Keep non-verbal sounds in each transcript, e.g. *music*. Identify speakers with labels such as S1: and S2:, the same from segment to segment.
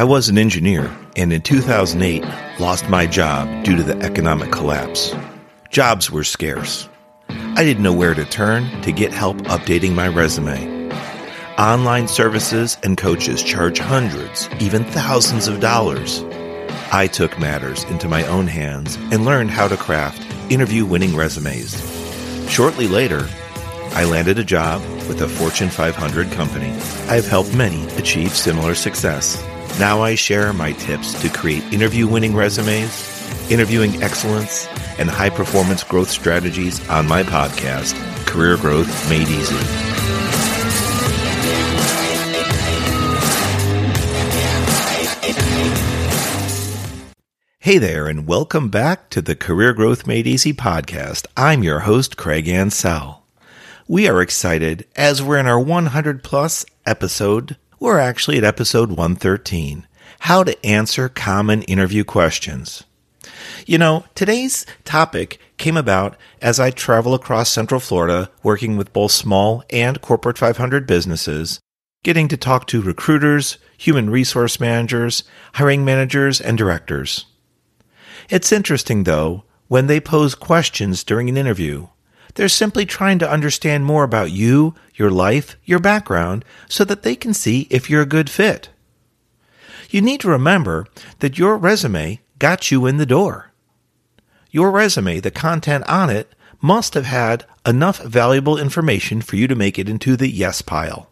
S1: I was an engineer and in 2008 lost my job due to the economic collapse. Jobs were scarce. I didn't know where to turn to get help updating my resume. Online services and coaches charge hundreds, even thousands of dollars. I took matters into my own hands and learned how to craft interview winning resumes. Shortly later, I landed a job with a Fortune 500 company. I've helped many achieve similar success. Now I share my tips to create interview winning resumes, interviewing excellence, and high performance growth strategies on my podcast, Career Growth Made Easy. Hey there, and welcome back to the Career Growth Made Easy podcast. I'm your host, Craig Ansell. We are excited as we're in our 100 plus episode we're actually at episode 113 How to Answer Common Interview Questions. You know, today's topic came about as I travel across Central Florida working with both small and corporate 500 businesses, getting to talk to recruiters, human resource managers, hiring managers, and directors. It's interesting, though, when they pose questions during an interview they're simply trying to understand more about you, your life, your background, so that they can see if you're a good fit. You need to remember that your resume got you in the door. Your resume, the content on it, must have had enough valuable information for you to make it into the yes pile.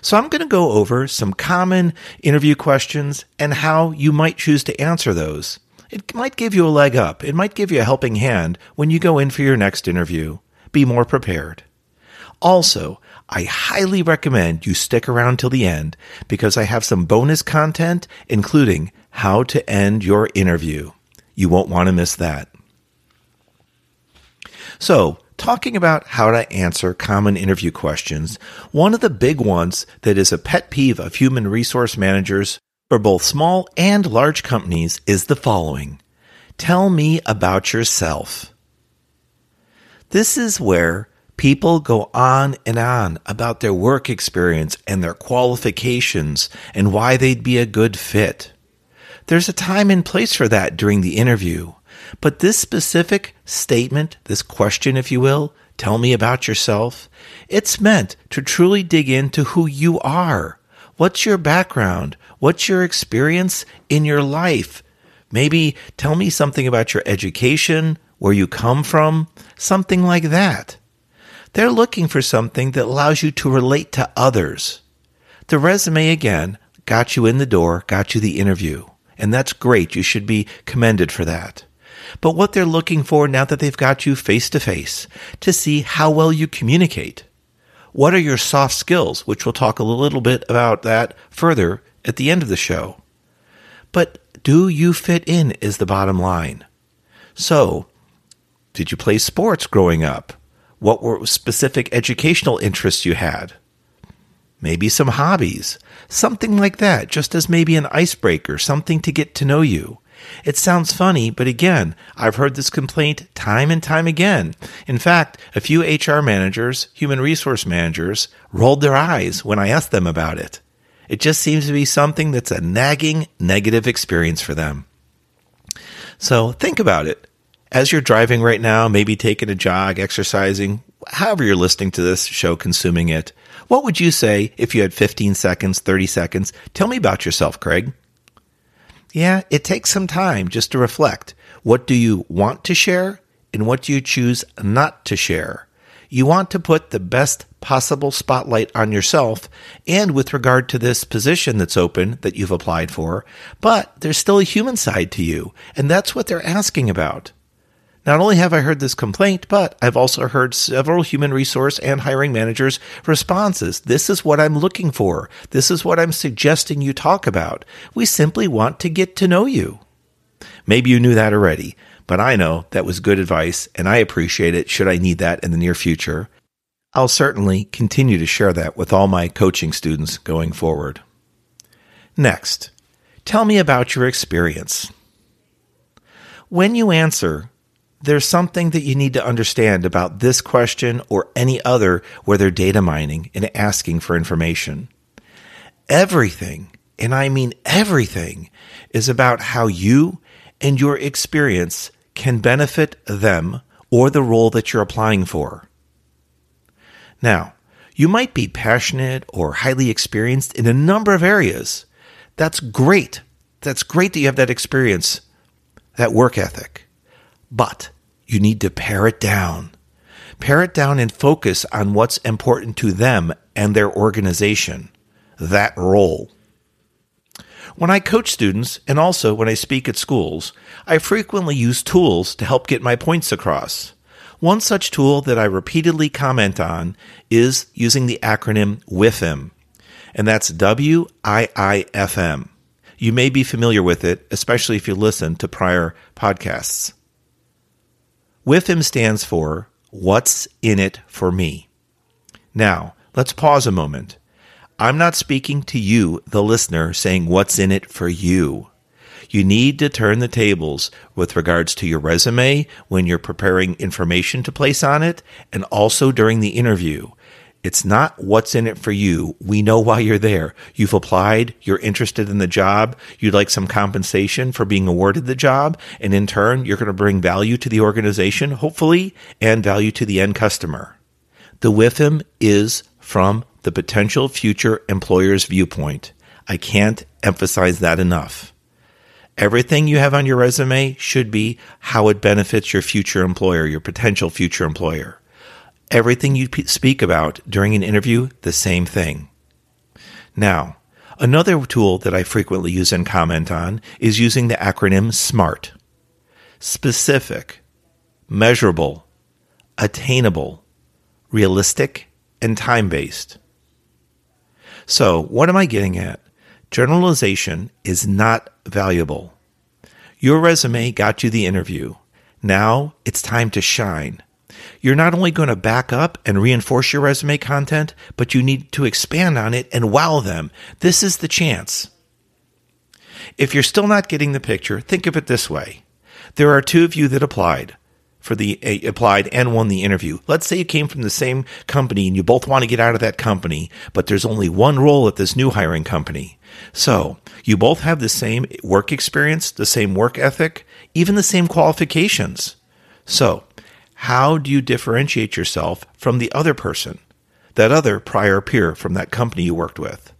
S1: So I'm going to go over some common interview questions and how you might choose to answer those it might give you a leg up. It might give you a helping hand when you go in for your next interview. Be more prepared. Also, I highly recommend you stick around till the end because I have some bonus content, including how to end your interview. You won't want to miss that. So, talking about how to answer common interview questions, one of the big ones that is a pet peeve of human resource managers for both small and large companies is the following Tell me about yourself. This is where people go on and on about their work experience and their qualifications and why they'd be a good fit. There's a time and place for that during the interview. But this specific statement, this question, if you will, tell me about yourself, it's meant to truly dig into who you are. What's your background? What's your experience in your life? Maybe tell me something about your education, where you come from, something like that. They're looking for something that allows you to relate to others. The resume, again, got you in the door, got you the interview. And that's great. You should be commended for that. But what they're looking for now that they've got you face to face to see how well you communicate. What are your soft skills? Which we'll talk a little bit about that further at the end of the show. But do you fit in is the bottom line. So, did you play sports growing up? What were specific educational interests you had? Maybe some hobbies, something like that, just as maybe an icebreaker, something to get to know you. It sounds funny, but again, I've heard this complaint time and time again. In fact, a few HR managers, human resource managers, rolled their eyes when I asked them about it. It just seems to be something that's a nagging negative experience for them. So think about it. As you're driving right now, maybe taking a jog, exercising, however you're listening to this show, consuming it, what would you say if you had 15 seconds, 30 seconds? Tell me about yourself, Craig. Yeah, it takes some time just to reflect. What do you want to share and what do you choose not to share? You want to put the best possible spotlight on yourself and with regard to this position that's open that you've applied for, but there's still a human side to you, and that's what they're asking about. Not only have I heard this complaint, but I've also heard several human resource and hiring managers' responses. This is what I'm looking for. This is what I'm suggesting you talk about. We simply want to get to know you. Maybe you knew that already, but I know that was good advice and I appreciate it should I need that in the near future. I'll certainly continue to share that with all my coaching students going forward. Next, tell me about your experience. When you answer, there's something that you need to understand about this question or any other where they're data mining and asking for information. Everything and I mean everything, is about how you and your experience can benefit them or the role that you're applying for. Now, you might be passionate or highly experienced in a number of areas. That's great. That's great that you have that experience, that work ethic. But you need to pare it down. Pare it down and focus on what's important to them and their organization, that role. When I coach students and also when I speak at schools, I frequently use tools to help get my points across. One such tool that I repeatedly comment on is using the acronym WIFM, and that's W I I F M. You may be familiar with it, especially if you listen to prior podcasts. WIFM stands for What's in It for Me. Now, let's pause a moment. I'm not speaking to you, the listener, saying what's in it for you. You need to turn the tables with regards to your resume when you're preparing information to place on it and also during the interview. It's not what's in it for you. We know why you're there. You've applied. You're interested in the job. You'd like some compensation for being awarded the job. And in turn, you're going to bring value to the organization, hopefully, and value to the end customer. The WIFM is from the potential future employer's viewpoint. I can't emphasize that enough. Everything you have on your resume should be how it benefits your future employer, your potential future employer. Everything you speak about during an interview, the same thing. Now, another tool that I frequently use and comment on is using the acronym SMART. Specific, measurable, attainable, realistic, and time based. So, what am I getting at? Generalization is not valuable. Your resume got you the interview. Now it's time to shine. You're not only going to back up and reinforce your resume content, but you need to expand on it and wow them. This is the chance. If you're still not getting the picture, think of it this way. There are two of you that applied for the uh, applied and won the interview. Let's say you came from the same company and you both want to get out of that company, but there's only one role at this new hiring company. So you both have the same work experience, the same work ethic, even the same qualifications. So how do you differentiate yourself from the other person, that other prior peer from that company you worked with?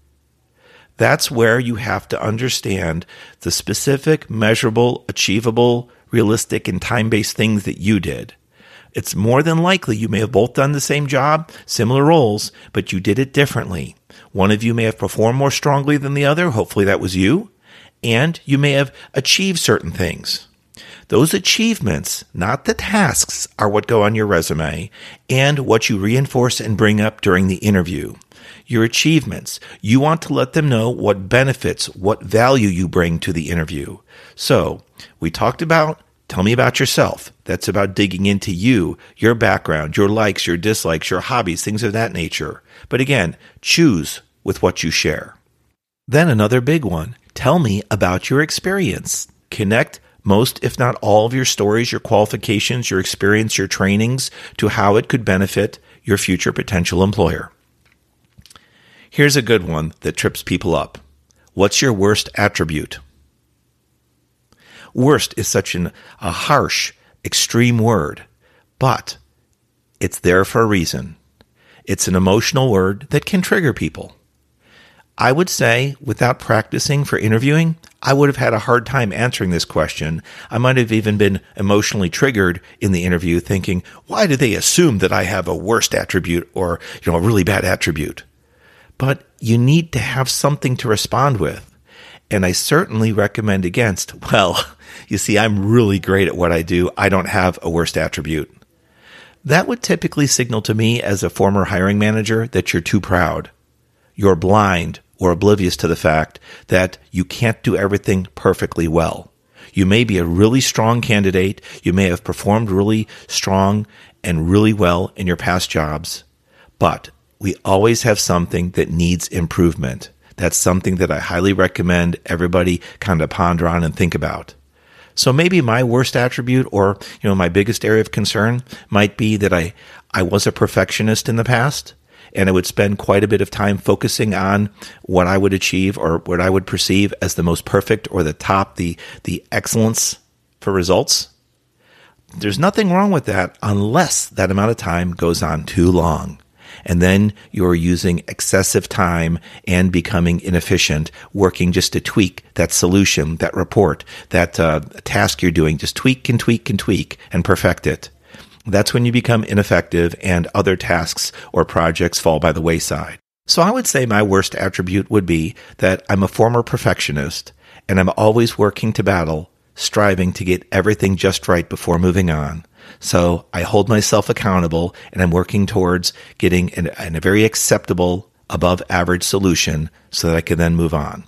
S1: That's where you have to understand the specific, measurable, achievable realistic and time based things that you did. It's more than likely you may have both done the same job, similar roles, but you did it differently. One of you may have performed more strongly than the other. Hopefully that was you. And you may have achieved certain things. Those achievements, not the tasks, are what go on your resume and what you reinforce and bring up during the interview. Your achievements. You want to let them know what benefits, what value you bring to the interview. So, we talked about Tell me about yourself. That's about digging into you, your background, your likes, your dislikes, your hobbies, things of that nature. But again, choose with what you share. Then another big one. Tell me about your experience. Connect most, if not all, of your stories, your qualifications, your experience, your trainings to how it could benefit your future potential employer. Here's a good one that trips people up. What's your worst attribute? Worst is such an, a harsh, extreme word, but it's there for a reason. It's an emotional word that can trigger people. I would say, without practicing for interviewing, I would have had a hard time answering this question. I might have even been emotionally triggered in the interview thinking, why do they assume that I have a worst attribute or, you know, a really bad attribute? But you need to have something to respond with. And I certainly recommend against, well, *laughs* you see, I'm really great at what I do. I don't have a worst attribute. That would typically signal to me as a former hiring manager that you're too proud. You're blind or oblivious to the fact that you can't do everything perfectly well. You may be a really strong candidate. You may have performed really strong and really well in your past jobs, but we always have something that needs improvement. That's something that I highly recommend everybody kind of ponder on and think about. So maybe my worst attribute or, you know, my biggest area of concern might be that I, I was a perfectionist in the past and I would spend quite a bit of time focusing on what I would achieve or what I would perceive as the most perfect or the top, the, the excellence for results. There's nothing wrong with that unless that amount of time goes on too long. And then you're using excessive time and becoming inefficient, working just to tweak that solution, that report, that uh, task you're doing. Just tweak and tweak and tweak and perfect it. That's when you become ineffective and other tasks or projects fall by the wayside. So I would say my worst attribute would be that I'm a former perfectionist and I'm always working to battle, striving to get everything just right before moving on. So I hold myself accountable and I'm working towards getting an, an, a very acceptable, above average solution so that I can then move on.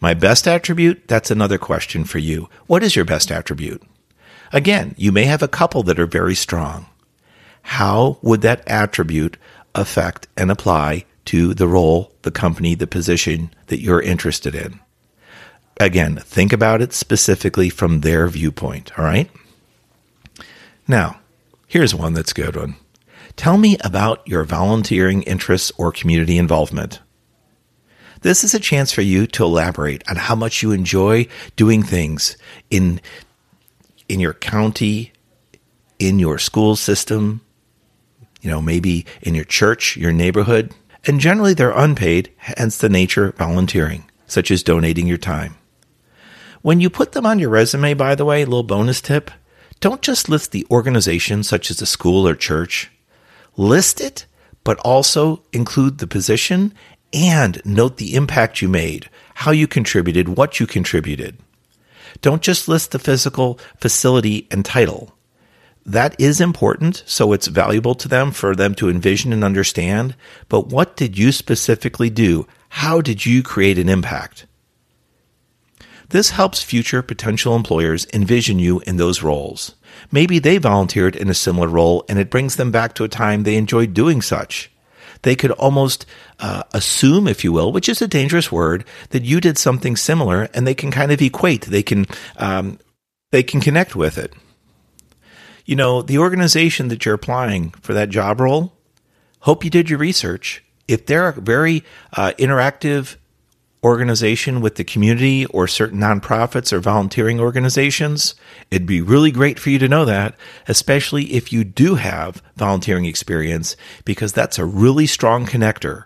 S1: My best attribute, that's another question for you. What is your best attribute? Again, you may have a couple that are very strong. How would that attribute affect and apply to the role, the company, the position that you're interested in? Again, think about it specifically from their viewpoint, all right? Now, here's one that's good one. Tell me about your volunteering interests or community involvement. This is a chance for you to elaborate on how much you enjoy doing things in in your county, in your school system, you know, maybe in your church, your neighborhood. And generally they're unpaid, hence the nature of volunteering, such as donating your time. When you put them on your resume, by the way, little bonus tip, don't just list the organization such as a school or church. List it, but also include the position and note the impact you made, how you contributed, what you contributed. Don't just list the physical facility and title. That is important, so it's valuable to them for them to envision and understand. But what did you specifically do? How did you create an impact? This helps future potential employers envision you in those roles. Maybe they volunteered in a similar role and it brings them back to a time they enjoyed doing such they could almost uh, assume, if you will, which is a dangerous word, that you did something similar, and they can kind of equate. They can um, they can connect with it. You know, the organization that you're applying for that job role. Hope you did your research. If they're very uh, interactive organization with the community or certain nonprofits or volunteering organizations, it'd be really great for you to know that, especially if you do have volunteering experience, because that's a really strong connector.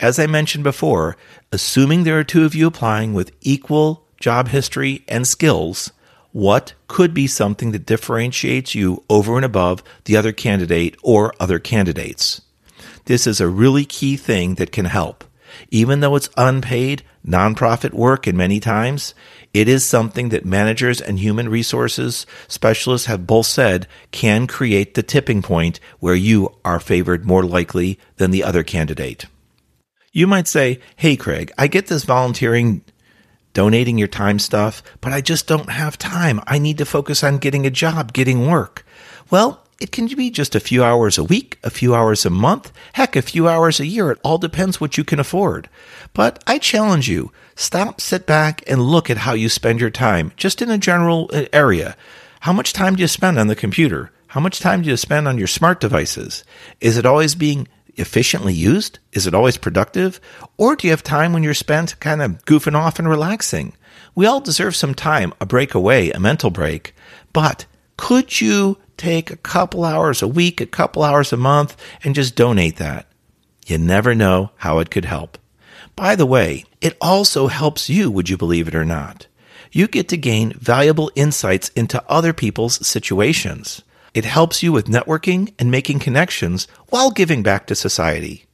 S1: As I mentioned before, assuming there are two of you applying with equal job history and skills, what could be something that differentiates you over and above the other candidate or other candidates? This is a really key thing that can help. Even though it's unpaid, nonprofit work, and many times, it is something that managers and human resources specialists have both said can create the tipping point where you are favored more likely than the other candidate. You might say, Hey, Craig, I get this volunteering, donating your time stuff, but I just don't have time. I need to focus on getting a job, getting work. Well, it can be just a few hours a week, a few hours a month, heck, a few hours a year. It all depends what you can afford. But I challenge you, stop, sit back, and look at how you spend your time, just in a general uh, area. How much time do you spend on the computer? How much time do you spend on your smart devices? Is it always being efficiently used? Is it always productive? Or do you have time when you're spent kind of goofing off and relaxing? We all deserve some time, a break away, a mental break. But could you take a couple hours a week, a couple hours a month, and just donate that. You never know how it could help. By the way, it also helps you, would you believe it or not? You get to gain valuable insights into other people's situations. It helps you with networking and making connections while giving back to society.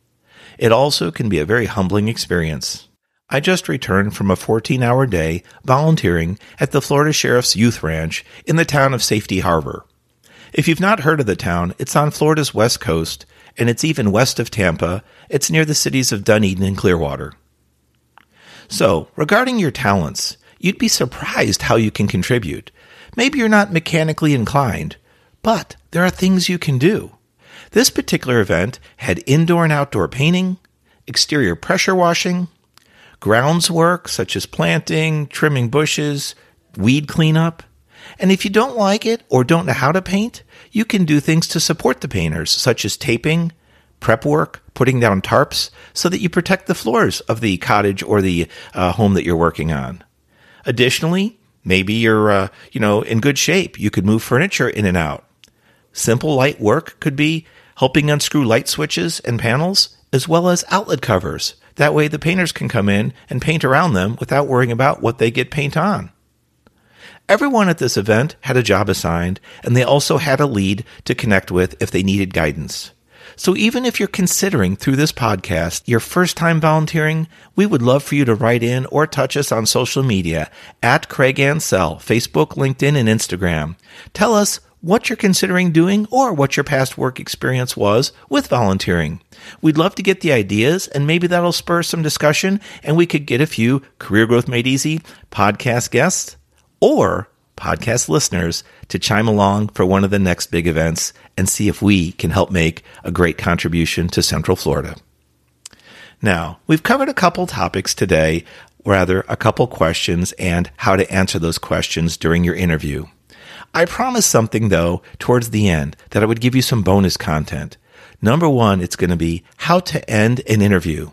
S1: It also can be a very humbling experience. I just returned from a 14 hour day volunteering at the Florida Sheriff's Youth Ranch in the town of Safety Harbor. If you've not heard of the town, it's on Florida's west coast, and it's even west of Tampa. It's near the cities of Dunedin and Clearwater. So, regarding your talents, you'd be surprised how you can contribute. Maybe you're not mechanically inclined, but there are things you can do. This particular event had indoor and outdoor painting, exterior pressure washing, grounds work such as planting, trimming bushes, weed cleanup. And if you don't like it or don't know how to paint, you can do things to support the painters, such as taping, prep work, putting down tarps so that you protect the floors of the cottage or the uh, home that you're working on. Additionally, maybe you're, uh, you know, in good shape. You could move furniture in and out. Simple light work could be helping unscrew light switches and panels, as well as outlet covers. That way the painters can come in and paint around them without worrying about what they get paint on. Everyone at this event had a job assigned, and they also had a lead to connect with if they needed guidance. So even if you're considering through this podcast your first time volunteering, we would love for you to write in or touch us on social media at Craig Ansell, Facebook, LinkedIn, and Instagram. Tell us what you're considering doing or what your past work experience was with volunteering. We'd love to get the ideas and maybe that'll spur some discussion and we could get a few Career Growth Made Easy podcast guests or podcast listeners to chime along for one of the next big events and see if we can help make a great contribution to Central Florida. Now, we've covered a couple topics today, rather, a couple questions and how to answer those questions during your interview. I promised something, though, towards the end that I would give you some bonus content. Number one, it's going to be how to end an interview.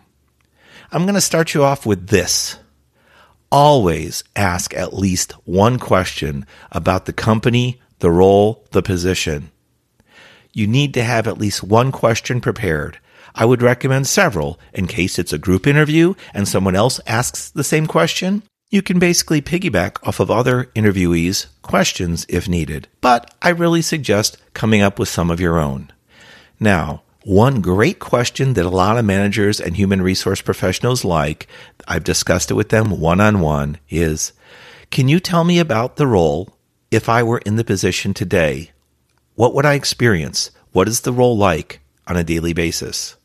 S1: I'm going to start you off with this always ask at least one question about the company, the role, the position. You need to have at least one question prepared. I would recommend several in case it's a group interview and someone else asks the same question. You can basically piggyback off of other interviewees' questions if needed, but I really suggest coming up with some of your own. Now, one great question that a lot of managers and human resource professionals like, I've discussed it with them one on one, is Can you tell me about the role if I were in the position today? What would I experience? What is the role like on a daily basis?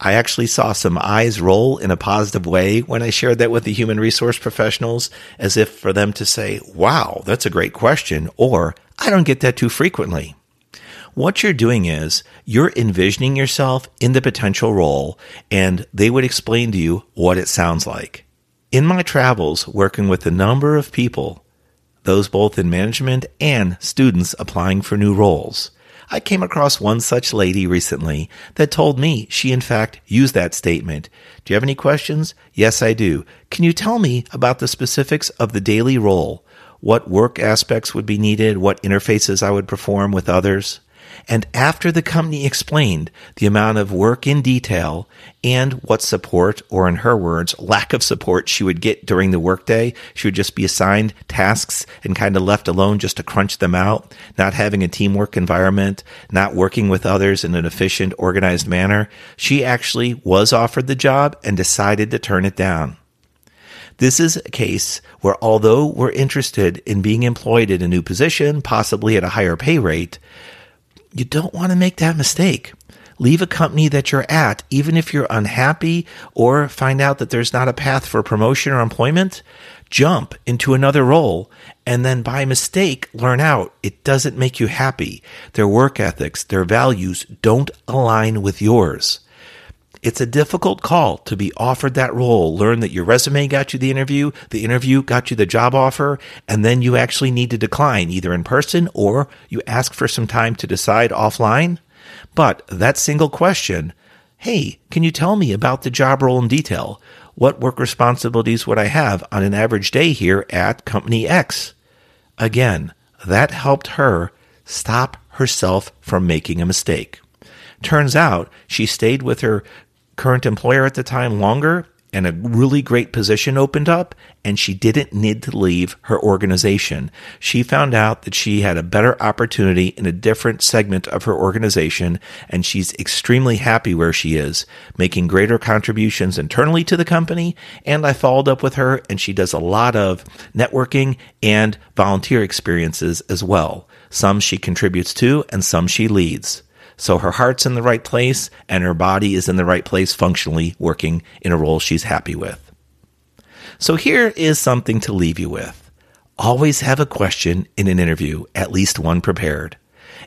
S1: I actually saw some eyes roll in a positive way when I shared that with the human resource professionals, as if for them to say, wow, that's a great question, or I don't get that too frequently. What you're doing is you're envisioning yourself in the potential role and they would explain to you what it sounds like. In my travels, working with a number of people, those both in management and students applying for new roles, I came across one such lady recently that told me she in fact used that statement. Do you have any questions? Yes, I do. Can you tell me about the specifics of the daily role? What work aspects would be needed? What interfaces I would perform with others? And after the company explained the amount of work in detail and what support, or in her words, lack of support she would get during the workday, she would just be assigned tasks and kind of left alone just to crunch them out, not having a teamwork environment, not working with others in an efficient, organized manner. She actually was offered the job and decided to turn it down. This is a case where although we're interested in being employed in a new position, possibly at a higher pay rate, you don't want to make that mistake. Leave a company that you're at, even if you're unhappy or find out that there's not a path for promotion or employment. Jump into another role and then by mistake learn out it doesn't make you happy. Their work ethics, their values don't align with yours. It's a difficult call to be offered that role. Learn that your resume got you the interview, the interview got you the job offer, and then you actually need to decline either in person or you ask for some time to decide offline. But that single question, hey, can you tell me about the job role in detail? What work responsibilities would I have on an average day here at company X? Again, that helped her stop herself from making a mistake. Turns out she stayed with her current employer at the time longer and a really great position opened up and she didn't need to leave her organization. She found out that she had a better opportunity in a different segment of her organization and she's extremely happy where she is, making greater contributions internally to the company. And I followed up with her and she does a lot of networking and volunteer experiences as well. Some she contributes to and some she leads. So her heart's in the right place and her body is in the right place functionally working in a role she's happy with. So here is something to leave you with. Always have a question in an interview, at least one prepared.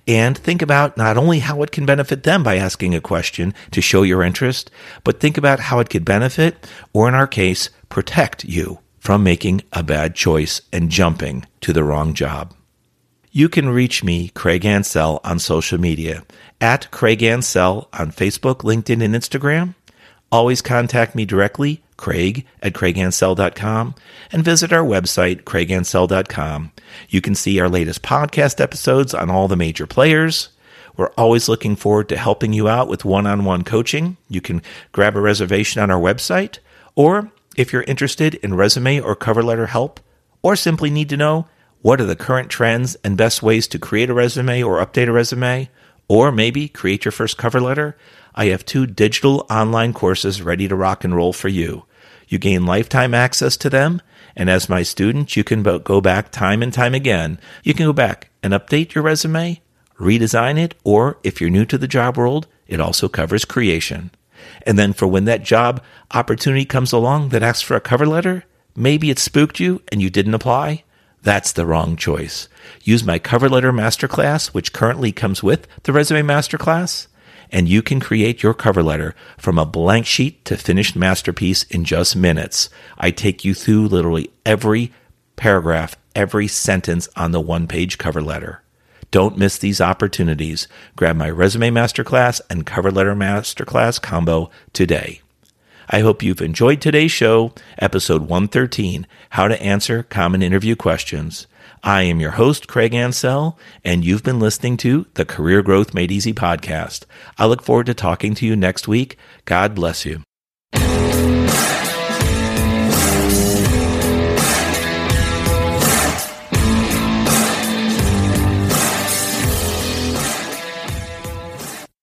S1: And think about not only how it can benefit them by asking a question to show your interest, but think about how it could benefit, or in our case, protect you from making a bad choice and jumping to the wrong job. You can reach me, Craig Ansell, on social media at Craig Ansell on Facebook, LinkedIn, and Instagram. Always contact me directly, Craig at craigansell.com, and visit our website, craigansell.com. You can see our latest podcast episodes on all the major players. We're always looking forward to helping you out with one on one coaching. You can grab a reservation on our website, or if you're interested in resume or cover letter help, or simply need to know what are the current trends and best ways to create a resume or update a resume, or maybe create your first cover letter, I have two digital online courses ready to rock and roll for you. You gain lifetime access to them, and as my student, you can go back time and time again. You can go back and update your resume, redesign it, or if you're new to the job world, it also covers creation. And then for when that job opportunity comes along that asks for a cover letter, maybe it spooked you and you didn't apply. That's the wrong choice. Use my cover letter masterclass, which currently comes with the resume masterclass, and you can create your cover letter from a blank sheet to finished masterpiece in just minutes. I take you through literally every paragraph, every sentence on the one page cover letter. Don't miss these opportunities. Grab my resume masterclass and cover letter masterclass combo today. I hope you've enjoyed today's show, episode 113 How to Answer Common Interview Questions. I am your host, Craig Ansell, and you've been listening to the Career Growth Made Easy podcast. I look forward to talking to you next week. God bless you.